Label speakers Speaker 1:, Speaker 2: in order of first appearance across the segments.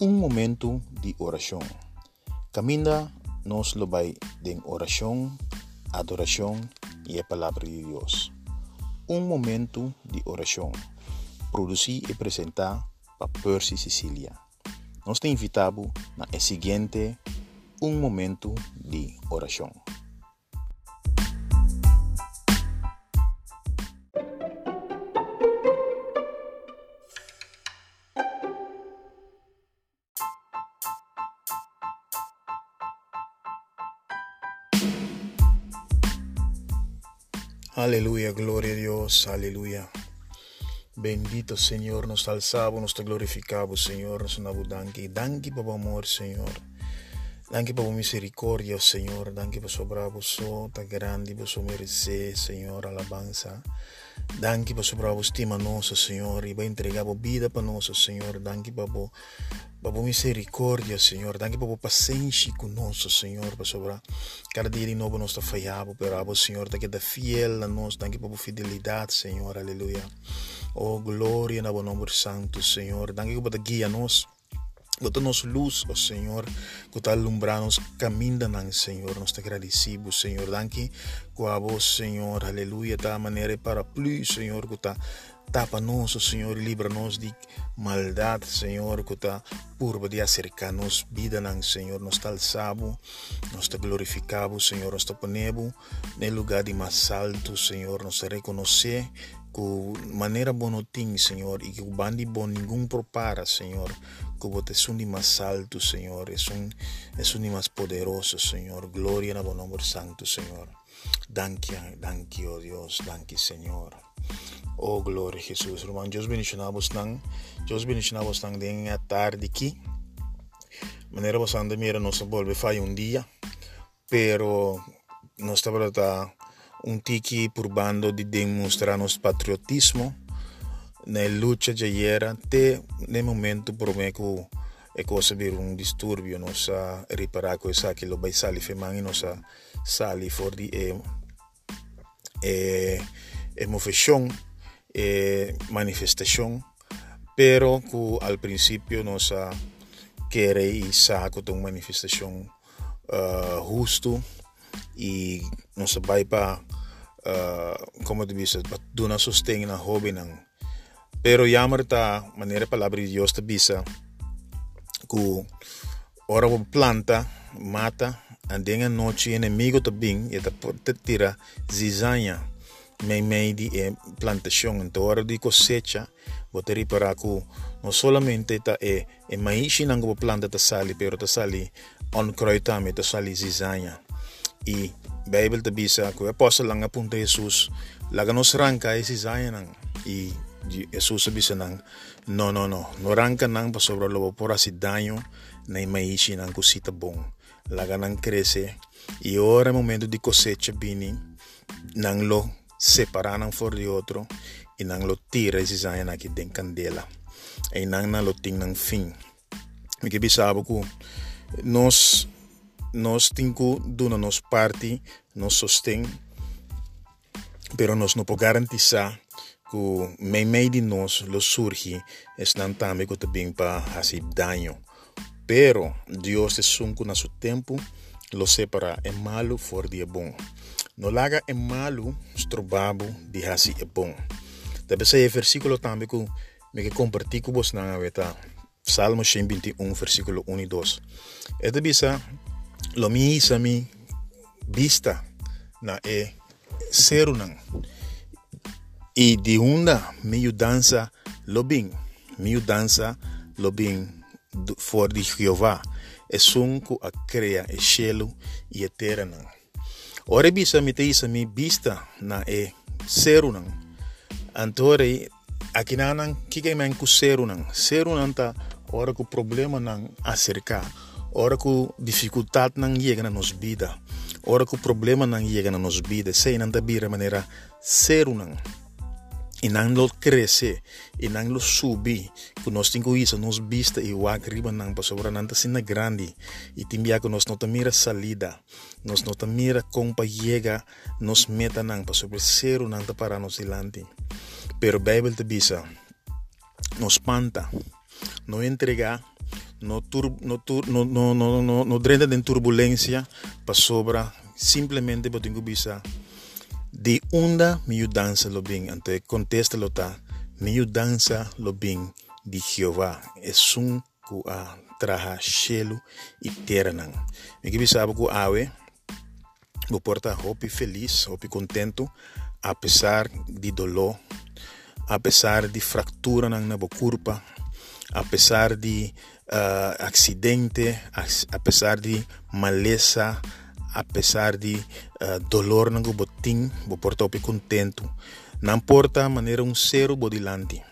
Speaker 1: um momento de oração. Caminha nos lobai de oração, adoração e a palavra de Deus. Um momento de oração. Produzir e apresentar para Percy Sicília. Nós te invitamos na seguinte um momento de oração. Aleluya, gloria a Dios, aleluya. Bendito Señor, nos alzamos, nos glorificamos, Señor, nos danki. Danki por amor, Señor. Danki por misericordia, Señor. Danki por sobrar so, ta grande, por su merced, Señor, alabanza. Danki por sobrar estima nossa, Señor, e vai entregar a vida para nosso, Senhor. Danki por Babo misericórdia, Senhor. Danke por paciência conosco, Senhor, para sobrar. Cada dia de novo nós está falhado, pero Senhor, está que fiel a nós. Danke por fidelidade, Senhor. Aleluia. Oh, glória na nome santo, Senhor. Danke por guia nós. Bota-nos luz, ó oh Senhor, que está alumbrando-nos caminho, Senhor. Nós te agradecemos, Senhor. Danke com a voz, Senhor. Aleluia. Da maneira para plus, Senhor, que está Tapa-nos, Senhor, e livra-nos de maldade, Senhor, que está por de acercar-nos vida, Senhor. Nós te alçamos, nós te glorificamos, Senhor. Nós te ponemos no lugar de mais alto, Senhor. Nós te reconhecer com maneira tem, Senhor, e que o bandi bom prepara, Senhor. Que o é um mais alto, Senhor. É um, um mais poderoso, Senhor. Glória no nome santo, Senhor. Danke, danke, oh Deus, danke, Senhor. Oh, glória a Jesus. Irmão, Deus bendicionamos nang. Deus bendicionamos nang din tarde aqui. Maneira você anda mira nossa volve faz um dia, pero nós estamos un tiki purbando di demonstrarnos patriotismo nella luce giaiera te nel momento per me che è cosa di un disturbio non sa riparare cosa che lo bai sali femani non sa sali fuori e e e mofession e manifestation. Però che al principio non sa che era i sacco di una manifestazione uh, giusta i nasabay pa ah, uh, como te bisa bat do na sustain na hobby nang pero yamar ta manera palabra de Dios ta bisa ku ora planta mata andeng a noche inimigo ta bing eta te tira zizaña may may di eh, plantación en hora di cosecha boteri para ku no solamente ta e e eh, eh maishi nang planta ta sali pero ta sali on croitame ta sali zizaña y Bible ta bisa ku apostol lang ang apunta Jesus. Laganos ranka isi zayanang i Jesus bisa nang no no no. No ranka nang pa sobra lobo pora si daño na imaishi nang kusita bong. Laganang krese. Y ora momento di cosecha bini nang lo separanang for di otro. Y nang lo tira isi zayanang ki den candela. Ay nang na lo ting nang fin. Mi kibisabo ku nos nós tinko duna nos parte nos sostém pero nós não podemos garantizar que meio meio de nós lo surge estão que também para fazer dano pero Deus é sunco na seu tempo lo separa é malo for de bom No laga é malo, strobabo de hasi é bom. Ser versículo também que me que compartilho com você na. Salmo 121, versículo 1 e 2. É de bisa, lomi sami bista na e serunan e di hunda miu danza lobin miu danza lobin for di Jehová e sunku a crea e cielo e eterna ore bisa mi te mi bista na e serunan antore akinanan kike men ku serunan serunan ta ora ku problema nan acerca Ora ku dificuldade nang llega na nos vida. Ora ku problema nang llega na nos vida. Sei nang tabira manera seru nang e não lo cresce e não lo subi que nós temos isso nos vista e o agriba não para sobrar não assim na grande e timbia que nós não mira salida nós não mira compa chega nos meta não para sobre ser não para nos dilante pero Bible te bisa nos panta não entregar no, tur, no, tur, no, no, no, no, no drennen den turbulentia pa sobra, simplemente botin ku bisa. Di unda mi danza lo bin, ante contesta lo ta, mi danza lo bin di Jehová, es un ku traja shelu y ternan. Mi ki bisa ku awe, lo porta hopi feliz, hopi contento, a pesar di dolor, a pesar di fractura nang nabocurpa, a pesar di uh, acidente, apesar de maleza, apesar de uh, dolor botim, vou portar o contento. Não importa maneira um ser bodilante.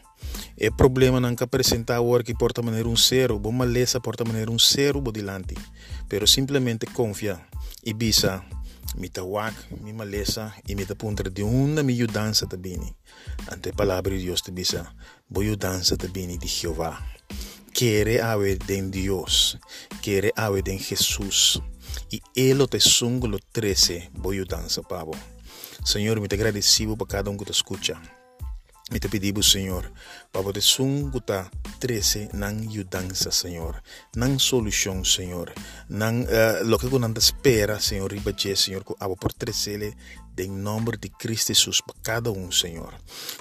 Speaker 1: É problema não que apresentar o que porta maneira um ser, bom maleza porta maneira um ser bodilante. Pero simplesmente confia e bisa mi tawak, mi maleza e mi punta de uma mi dança também. Ante palavra de Deus te bisa, boa dança também de Jeová quiere haber en Dios, quiere haber en Jesús. Y Él lo te lo 13, voy a danza, pavo. Señor, me te agradecido por cada uno que te escucha. Me te pedimos, Señor, para te sungo ta 13 nan yudanza, Señor. Nan solución, Señor. Nan uh, lo que con espera, Señor, ribache, Señor, abo por 13 en nombre de Cristo Jesús para cada uno, Señor.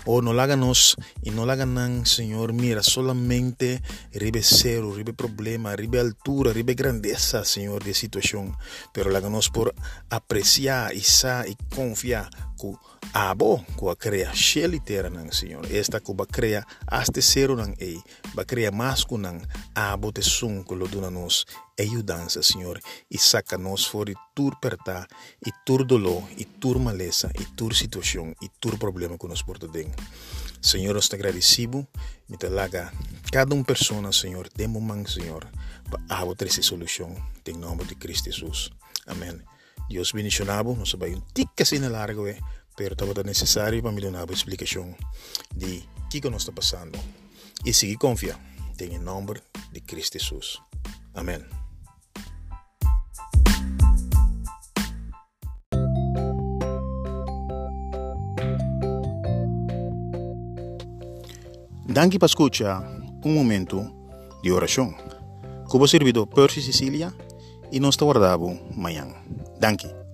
Speaker 1: Oh, no háganos y no hagan, Señor, mira, solamente ribe cero, ribe problema, ribe altura, ribe grandeza, Señor, de situación, pero háganos por apreciar y sa y confiar que abo que crea shell terra nang Señor. Esta va crea hasta cero nang ei, va crea más que nang abo te sun lo nos ajudança, Senhor, e saca-nos fora de tur perta, e tur dolor, e tur maleza, e tur situação, e tur problema que nos porta dentro. Senhor, nós te agradecemos, me te laga cada uma pessoa, Senhor, demo man, Senhor, para outra solução, em nome de Cristo Jesus. Amém. Deus bendicionado, nós vamos um tique assim largo, eh, pero estava necessário para me dar uma explicação de o que nós está passando. E seguir confia, em nome de Cristo Jesus. Amém. Danke per un momento di orazione. Cubo servido Percy Sicilia e nos guardavo mañana. Danke.